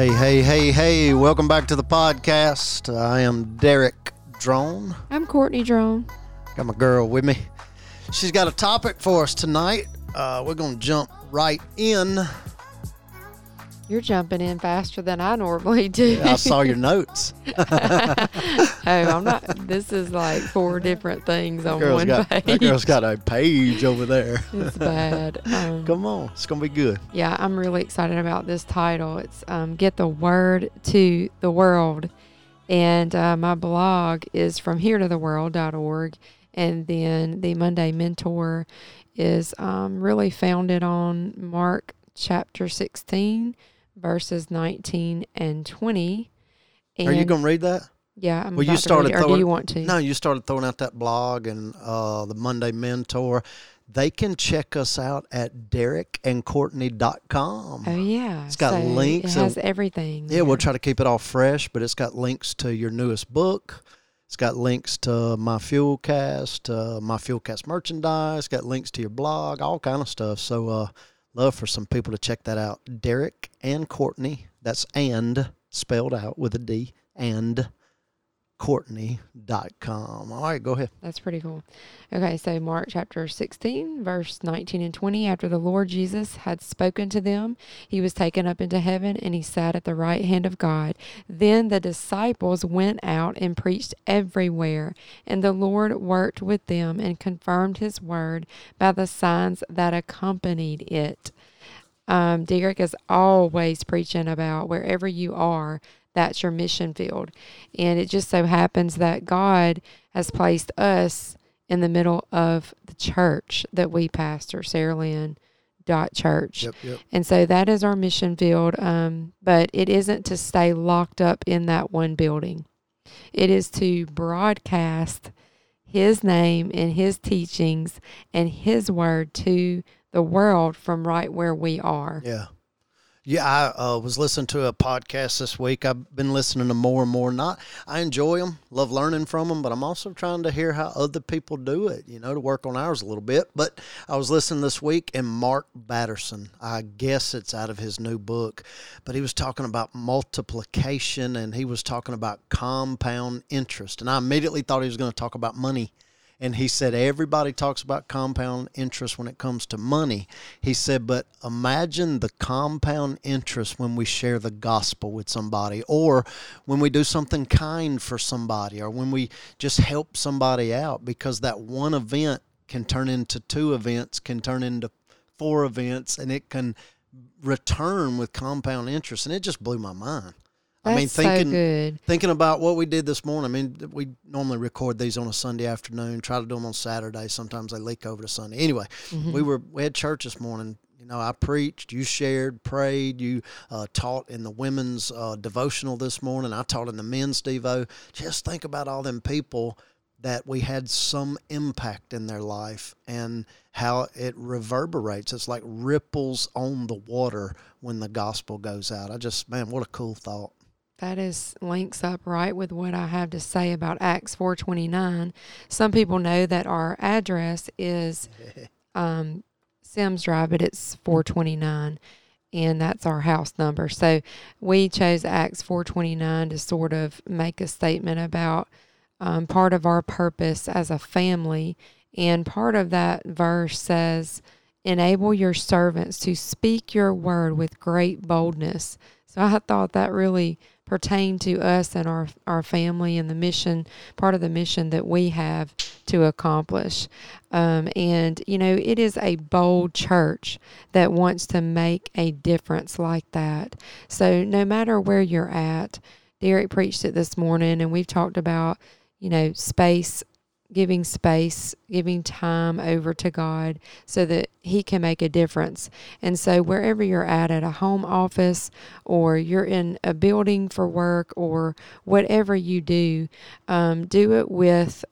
Hey, hey, hey, hey, welcome back to the podcast. I am Derek Drone. I'm Courtney Drone. Got my girl with me. She's got a topic for us tonight. Uh, we're going to jump right in. You're jumping in faster than I normally do. I saw your notes. oh, I'm not. This is like four different things on one got, page. that girl's got a page over there. It's bad. Um, Come on, it's to be good. yeah, I'm really excited about this title. It's um, Get the Word to the World. And uh, my blog is from here to the world.org. And then the Monday Mentor is um, really founded on Mark chapter 16, verses 19 and 20. And Are you going to read that? Yeah, I'm Well, you read started it, or do throwing- you want to? No, you started throwing out that blog and uh, the Monday Mentor. They can check us out at derekandcourtney.com. Oh yeah, It's got So links It has and- everything. Yeah, we'll try to keep it all fresh, but it's got links to your newest book. It's got links to my Fuelcast, uh, my Fuelcast merchandise. Got links to your blog, all kind of stuff. So, uh, love for some people to check that out. Derek and Courtney. That's and spelled out with a D and Courtney.com. All right, go ahead. That's pretty cool. Okay, so Mark chapter 16, verse 19 and 20. After the Lord Jesus had spoken to them, he was taken up into heaven and he sat at the right hand of God. Then the disciples went out and preached everywhere, and the Lord worked with them and confirmed his word by the signs that accompanied it. Um, Derek is always preaching about wherever you are, that's your mission field. And it just so happens that God has placed us in the middle of the church that we pastor, Sarah Lynn dot church. Yep, yep. And so that is our mission field. Um, but it isn't to stay locked up in that one building. It is to broadcast his name and his teachings and his word to the world from right where we are. Yeah. Yeah, I uh, was listening to a podcast this week. I've been listening to more and more. Not, I enjoy them, love learning from them, but I'm also trying to hear how other people do it. You know, to work on ours a little bit. But I was listening this week, and Mark Batterson, I guess it's out of his new book, but he was talking about multiplication, and he was talking about compound interest, and I immediately thought he was going to talk about money and he said everybody talks about compound interest when it comes to money. He said, but imagine the compound interest when we share the gospel with somebody, or when we do something kind for somebody, or when we just help somebody out, because that one event can turn into two events, can turn into four events, and it can return with compound interest. And it just blew my mind. That's I mean, thinking so thinking about what we did this morning. I mean, we normally record these on a Sunday afternoon. Try to do them on Saturday. Sometimes they leak over to Sunday. Anyway, Mm-hmm. we were we had church this morning. You know, I preached, you shared, prayed, you uh, taught in the women's uh, devotional this morning. I taught in the men's devo. Just think about all them people that we had some impact in their life and how it reverberates. It's like ripples on the water when the gospel goes out. I just, man, what a cool thought. That is links up right with what I have to say about Acts 4:29. Some people know that our address is um, Sims Drive, but it's 429, and that's our house number. So we chose Acts 4:29 to sort of make a statement about um, part of our purpose as a family, and part of that verse says, "Enable your servants to speak your word with great boldness." So I thought that really pertain to us and our our family and the mission part of the mission that we have to accomplish. Um, and you know it is a bold church that wants to make a difference like that. So no matter where you're at derek preached it this morning and we've talked about you know space giving space, giving time over to God so that He can make a difference. And so, wherever you're at, at a home office, or you're in a building for work, or whatever you do, um, do it with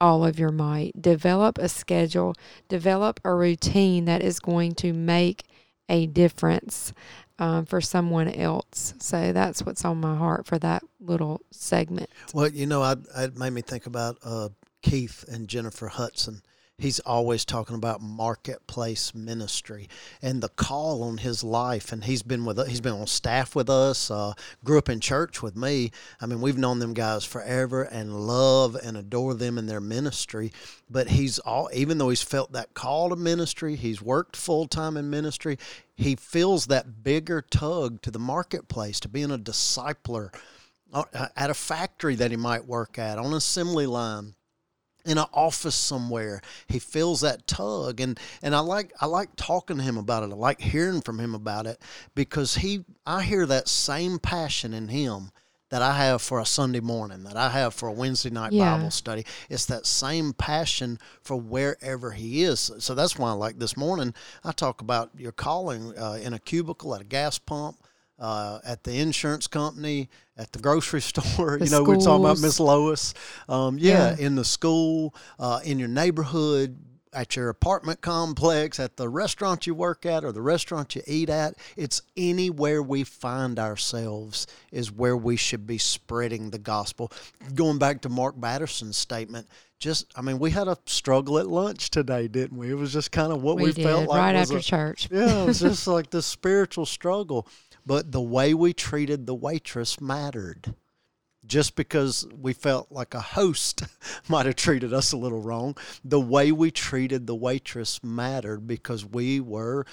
all of your might. Develop a schedule, develop a routine that is going to make a difference. Um, for someone else. So that's what's on my heart for that little segment. Well, you know, I, it made me think about uh, Keith and Jennifer Hudson. he's always talking about marketplace ministry and the call on his life. And he's been with he's been on staff with us. Uh, grew up in church with me. I mean, we've known them guys forever and love and adore them in their ministry. But he's all even though he's felt that call to ministry, he's worked full time in ministry. He feels that bigger tug to the marketplace to being a discipler uh, at a factory that he might work at on assembly line in an office somewhere. He feels that tug and and I like I like talking to him about it. I like hearing from him about it because he I hear that same passion in him that I have for a Sunday morning, that I have for a Wednesday night yeah. Bible study. It's that same passion for wherever he is. So that's why, I like this morning, I talk about your calling uh, in a cubicle at a gas pump, uh, at the insurance company, at the grocery store. The you know, schools. we're talking about Miss Lois. Um, yeah, yeah, in the school, uh, in your neighborhood, at your apartment complex, at the restaurant you work at, or the restaurant you eat at. It's anywhere we find ourselves is where we should be spreading the gospel. Going back to Mark Batterson's statement, just I mean, we had a struggle at lunch today, didn't we? It was just kind of what we, we felt like right after a, church. Yeah, it was just like the spiritual struggle but the way we treated the waitress mattered. Just because we felt like a host might have treated us a little wrong, the way we treated the waitress mattered because we were,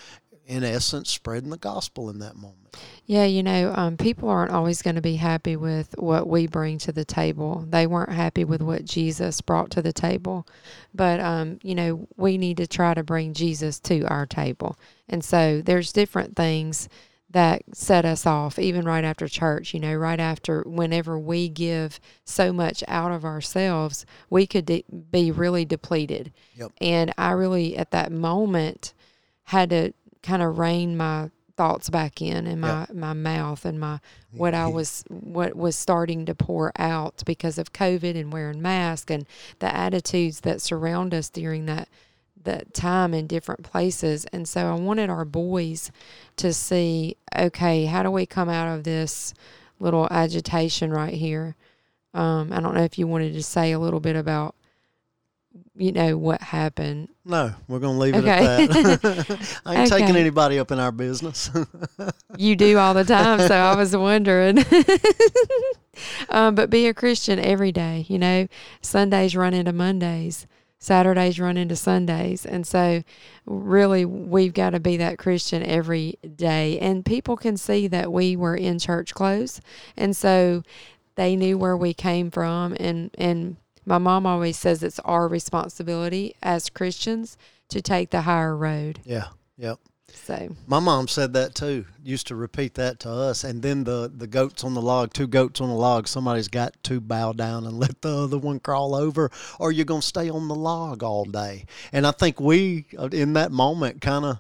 in essence, spreading the gospel in that moment. Yeah, you know, um, people aren't always going to be happy with what we bring to the table. They weren't happy with what Jesus brought to the table. But, um, you know, we need to try to bring Jesus to our table. And so there's different things that set us off even right after church you know right after whenever we give so much out of ourselves we could de- be really depleted yep. and i really at that moment had to kind of rein my thoughts back in and my yep. my mouth and my what I was what was starting to pour out because of COVID and wearing masks and the attitudes that surround us during that that time in different places. And so I wanted our boys to see okay, how do we come out of this little agitation right here? Um, I don't know if you wanted to say a little bit about you know what happened. No, we're going to leave it okay. at that. I ain't okay. taking anybody up in our business. you do all the time, so I was wondering. um, but be a Christian every day. You know, Sundays run into Mondays. Saturdays run into Sundays. And so, really, we've got to be that Christian every day. And people can see that we were in church clothes. And so, they knew where we came from. And, and my mom always says it's our responsibility as Christians to take the higher road. Yeah. Yep. So my mom said that too. Used to repeat that to us. And then the the goats on the log, two goats on the log. Somebody's got to bow down and let the other one crawl over, or you're gonna stay on the log all day. And I think we, uh, in that moment, kind of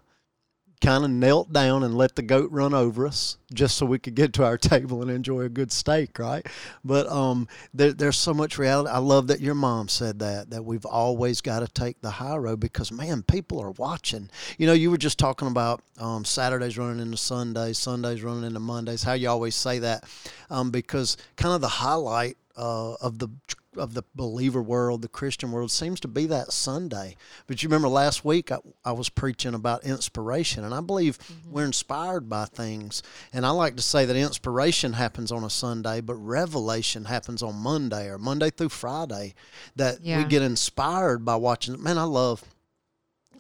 kind of knelt down and let the goat run over us just so we could get to our table and enjoy a good steak, right? But um, there, there's so much reality. I love that your mom said that, that we've always got to take the high road because, man, people are watching. You know, you were just talking about um, Saturdays running into Sundays, Sundays running into Mondays, how you always say that um, because kind of the highlight uh, of the of the believer world, the Christian world, seems to be that Sunday. But you remember last week I, I was preaching about inspiration, and I believe mm-hmm. we're inspired by things. And I like to say that inspiration happens on a Sunday, but revelation happens on Monday or Monday through Friday. That yeah. we get inspired by watching. Man, I love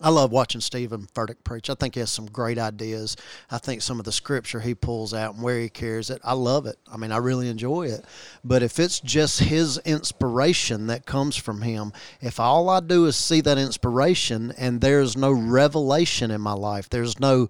I love watching Stephen Furtick preach. I think he has some great ideas. I think some of the scripture he pulls out and where he carries it, I love it. I mean, I really enjoy it. But if it's just his inspiration that comes from him, if all I do is see that inspiration and there's no revelation in my life, there's no,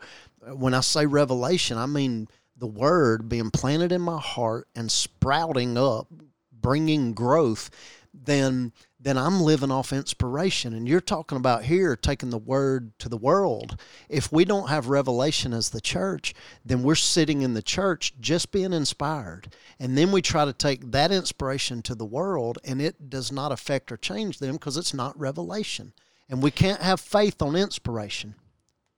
when I say revelation, I mean the word being planted in my heart and sprouting up, bringing growth, then then I'm living off inspiration. And you're talking about here taking the word to the world. If we don't have revelation as the church, then we're sitting in the church just being inspired. And then we try to take that inspiration to the world, and it does not affect or change them because it's not revelation. And we can't have faith on inspiration.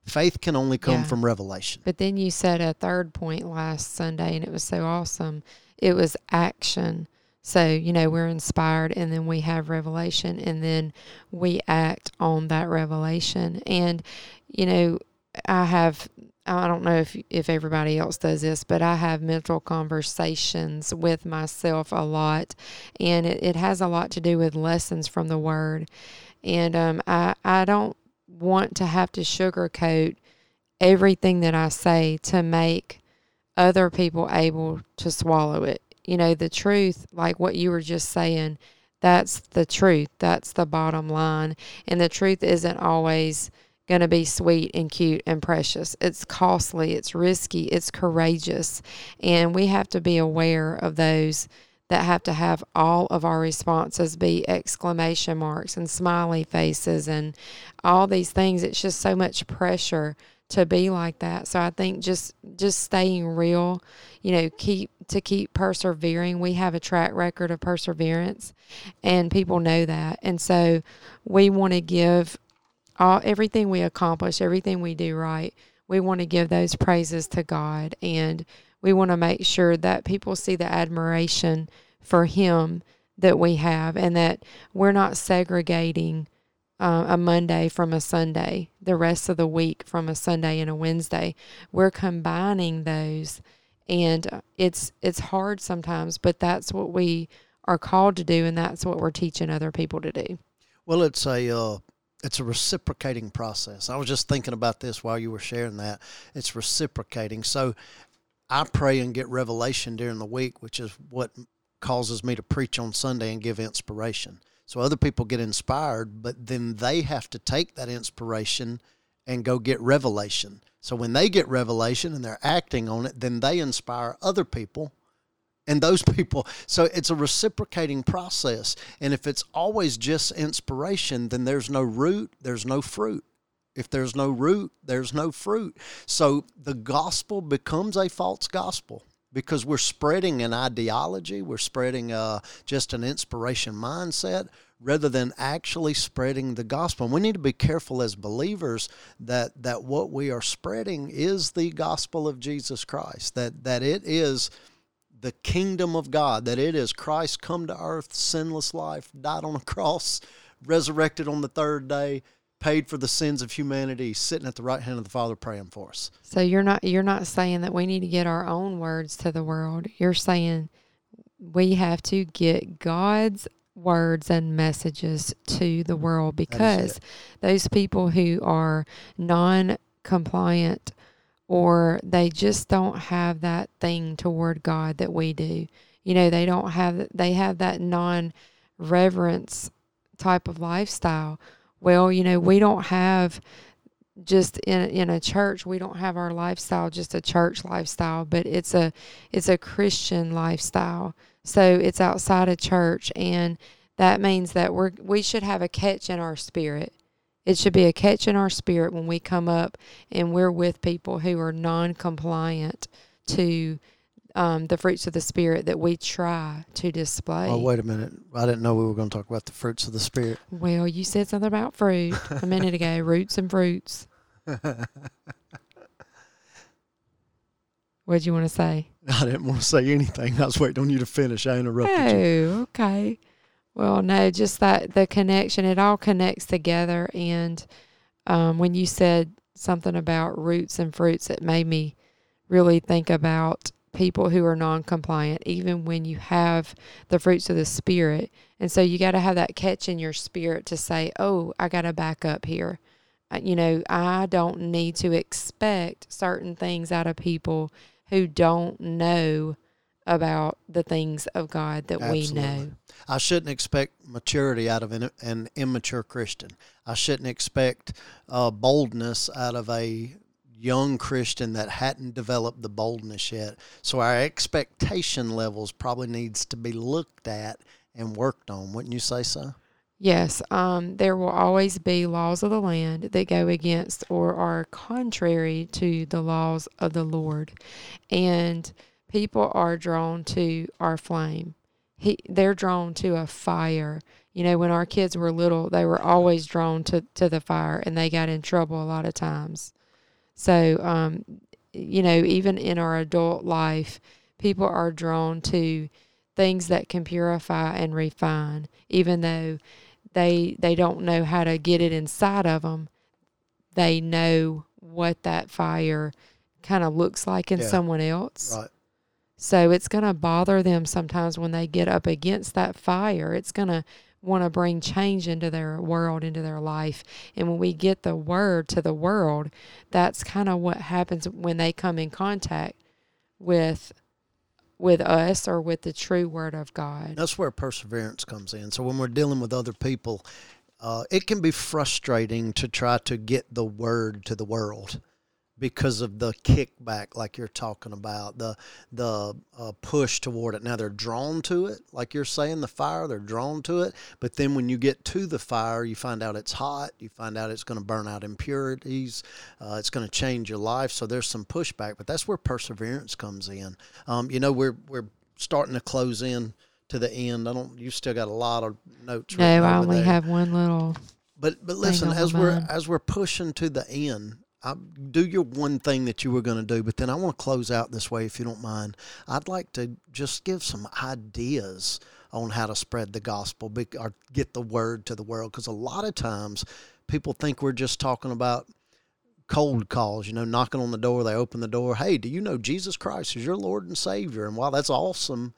Faith can only come yeah. from revelation. But then you said a third point last Sunday, and it was so awesome. It was action So, you know, we're inspired and then we have revelation and then we act on that revelation. And, you know, I have I don't know if if everybody else does this, but I have mental conversations with myself a lot, and it, it has a lot to do with lessons from the Word. And um, I I don't want to have to sugarcoat everything that I say to make other people able to swallow it. You know, the truth, like what you were just saying, that's the truth. That's the bottom line. And the truth isn't always going to be sweet and cute and precious. It's costly, it's risky, it's courageous. And we have to be aware of those that have to have all of our responses be exclamation marks and smiley faces and all these things. It's just so much pressure to be like that. So I think just just staying real, you know, keep to keep persevering. We have a track record of perseverance and people know that. And so we want to give all everything we accomplish, everything we do right, we want to give those praises to God and we want to make sure that people see the admiration for him that we have and that we're not segregating uh, a Monday from a Sunday, the rest of the week from a Sunday and a Wednesday. We're combining those and it's it's hard sometimes, but that's what we are called to do and that's what we're teaching other people to do. Well, it's a uh, it's a reciprocating process. I was just thinking about this while you were sharing that. It's reciprocating. So I pray and get revelation during the week, which is what causes me to preach on Sunday and give inspiration. So other people get inspired, but then they have to take that inspiration and go get revelation. So when they get revelation and they're acting on it, then they inspire other people and those people. So it's a reciprocating process. And if it's always just inspiration then there's no root there's no fruit. If there's no root there's no fruit. So the gospel becomes a false gospel because we're spreading an ideology. We're spreading uh, just an inspiration mindset rather than actually spreading the gospel and we need to be careful as believers that that what we are spreading is the gospel of jesus christ that that it is the kingdom of God, that it is Christ come to earth, sinless life, died on a cross, resurrected on the third day, paid for the sins of humanity, sitting at the right hand of the Father praying for us. So you're not you're not saying that we need to get our own words to the world. You're saying we have to get God's words and messages to the world because those people who are non compliant or they just don't have that thing toward God that we do. You know, they don't have they have that non reverence type of lifestyle. Well, you know, we don't have just in in a church, we don't have our lifestyle just a church lifestyle, but it's a it's a Christian lifestyle. So it's outside of church and that means that we're we should have a catch in our spirit it should be a catch in our spirit when we come up and we're with people who are non compliant to um, the fruits of the Spirit that we try to display. Oh, wait a minute. I didn't know we were going to talk about the fruits of the Spirit. Well, you said something about fruit a minute ago roots and fruits. What'd you want to say? I didn't want to say anything. I was waiting on you to finish. I interrupted oh, you. okay. Well, no, just that the connection, it all connects together. And um, when you said something about roots and fruits, it made me really think about people who are non compliant, even when you have the fruits of the Spirit. And so you got to have that catch in your spirit to say, oh, I got to back up here. You know, I don't need to expect certain things out of people who don't know about the things of God that Absolutely. we know. I shouldn't expect maturity out of an, an immature Christian. I shouldn't expect uh, boldness out of a young Christian that hadn't developed the boldness yet. So our expectation levels probably needs to be looked at and worked on. Wouldn't you say so? Yes, um, there will always be laws of the land that go against or are contrary to the laws of the Lord. And people are drawn to our flame. He, they're drawn to a fire. You know, when our kids were little, they were always drawn to, to the fire and they got in trouble a lot of times. So, um, you know, even in our adult life, people are drawn to things that can purify and refine, even though they they don't know how to get it inside of them. They know what that fire kind of looks like in Yeah. someone else. Right. So it's going to bother them sometimes when they get up against that fire. It's going to want to bring change into their world, into their life. And when we get the word to the world, that's kind of what happens when they come in contact with with us or with the true word of God. That's where perseverance comes in. So when we're dealing with other people, uh, it can be frustrating to try to get the word to the world because of the kickback, like you're talking about, the the uh, push toward it. Now they're drawn to it, like you're saying, the fire. They're drawn to it, but then when you get to the fire, you find out it's hot. You find out it's going to burn out impurities. Uh, it's going to change your life. So there's some pushback, but that's where perseverance comes in. Um, you know, we're we're starting to close in to the end. I don't. You still got a lot of notes. No, I only there. have one little. But but listen, as we're mind. as we're pushing to the end, I, do your one thing that you were going to do. But then I want to close out this way, if you don't mind. I'd like to just give some ideas on how to spread the gospel or get the word to the world, because a lot of times people think we're just talking about cold calls, you know, knocking on the door, they open the door, hey, do you know Jesus Christ is your Lord and Savior? And while that's awesome,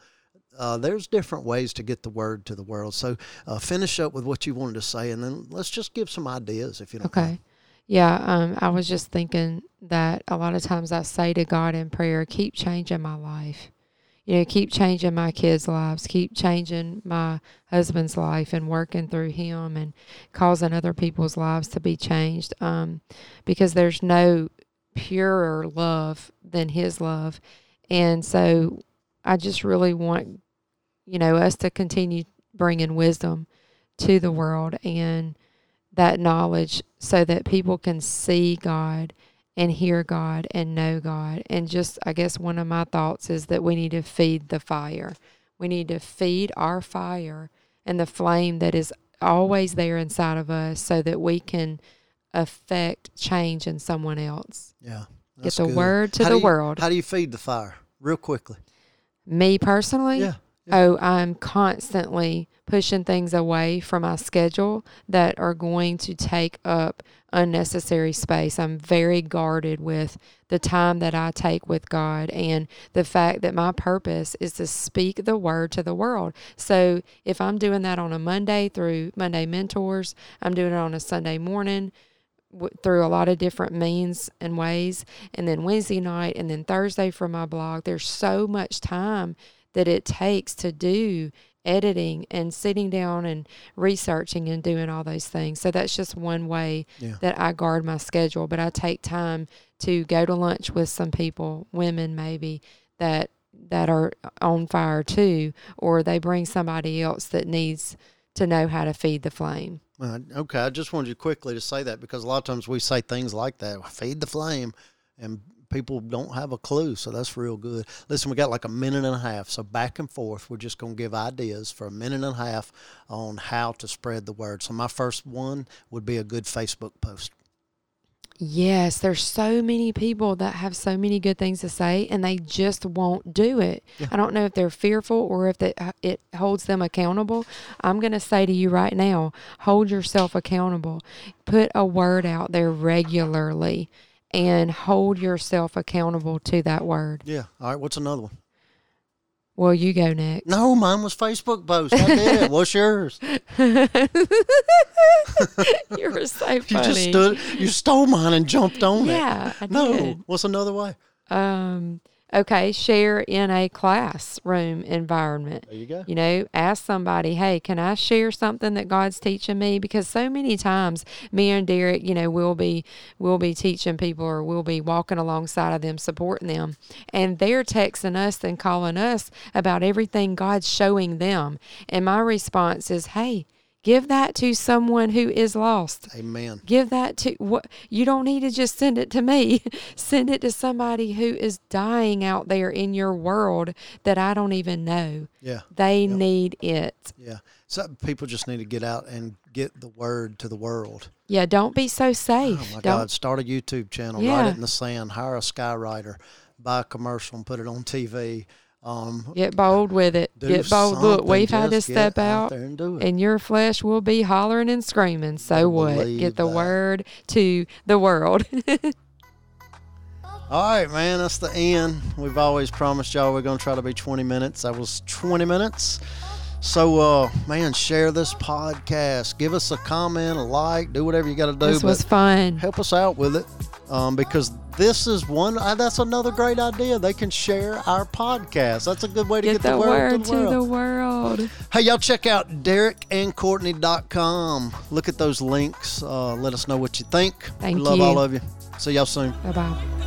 uh, there's different ways to get the word to the world. So uh, finish up with what you wanted to say, and then let's just give some ideas, if you don't mind. Yeah, um, I was just thinking that a lot of times I say to God in prayer, keep changing my life. You know, keep changing my kids' lives, keep changing my husband's life and working through him and causing other people's lives to be changed. Um, because there's no purer love than his love. And so I just really want, you know, us to continue bringing wisdom to the world and that knowledge so that people can see God and hear God and know God. And just, I guess, one of my thoughts is that we need to feed the fire. We need to feed our fire and the flame that is always there inside of us so that we can affect change in someone else. Yeah. Get the good. word to How the you- world. How do you feed the fire? Real quickly. Me personally, Yeah. Oh, I'm constantly pushing things away from my schedule that are going to take up unnecessary space. I'm very guarded with the time that I take with God and the fact that my purpose is to speak the word to the world. So if I'm doing that on a Monday through Monday Mentors, I'm doing it on a Sunday morning through a lot of different means and ways and then Wednesday night and then Thursday for my blog there's so much time that it takes to do editing and sitting down and researching and doing all those things. So that's just one way Yeah. that I guard my schedule. But I take time to go to lunch with some people, women maybe, that that are on fire too, or they bring somebody else that needs to know how to feed the flame. Uh, okay, I just wanted you quickly to say that because a lot of times we say things like that, feed the flame, and people don't have a clue. So that's real good. Listen, we got like a minute and a half, so back and forth. We're just going to give ideas for a minute and a half on how to spread the word. So my first one would be a good Facebook post. Yes, there's so many people that have so many good things to say and they just won't do it. Yeah. I don't know if they're fearful or if it, uh, it holds them accountable. I'm going to say to you right now, hold yourself accountable. Put a word out there regularly and hold yourself accountable to that word. Yeah. All right. What's another one? Well, you go next. No, mine was Facebook post. I did it. What's yours? you were so funny. You just stood. You stole mine and jumped on it. yeah, No. did. What's another way? Um, okay, share in a classroom environment. There you go. You know, ask somebody, hey, can I share something that God's teaching me? Because so many times me and Derek, you know, we'll be we'll be teaching people or we'll be walking alongside of them, supporting them. And they're texting us and calling us about everything God's showing them. And my response is, Hey, give that to someone who is lost. Amen. Give that to what you don't need to just send it to me. send it to somebody who is dying out there in your world that I don't even know. Yeah. They need it. Yeah. So people just need to get out and get the word to the world. Yeah, don't be so safe. Oh my don't God! Start a YouTube channel. yeah. Write it in the sand. Hire a skywriter. Buy a commercial and put it on TV. Um, Get bold with it. Get bold. Look, we've had to step out, there and do it. and your flesh will be hollering and screaming. So I what? Get the that. word to the world. All right, man, that's the end. We've always promised y'all we're going to try to be 20 minutes. That was 20 minutes. So, uh, man, share this podcast. Give us a comment, a like, do whatever you got to do. this was fun. help us out with it um, because this is one, uh, that's another great idea. They can share our podcast. That's a good way to Get get, the, the word word to the world. world. Hey, y'all check out derekandcourtney.com. Look at those links. Uh, let us know what you think. Thank we love you. all of you. See y'all soon. Bye bye.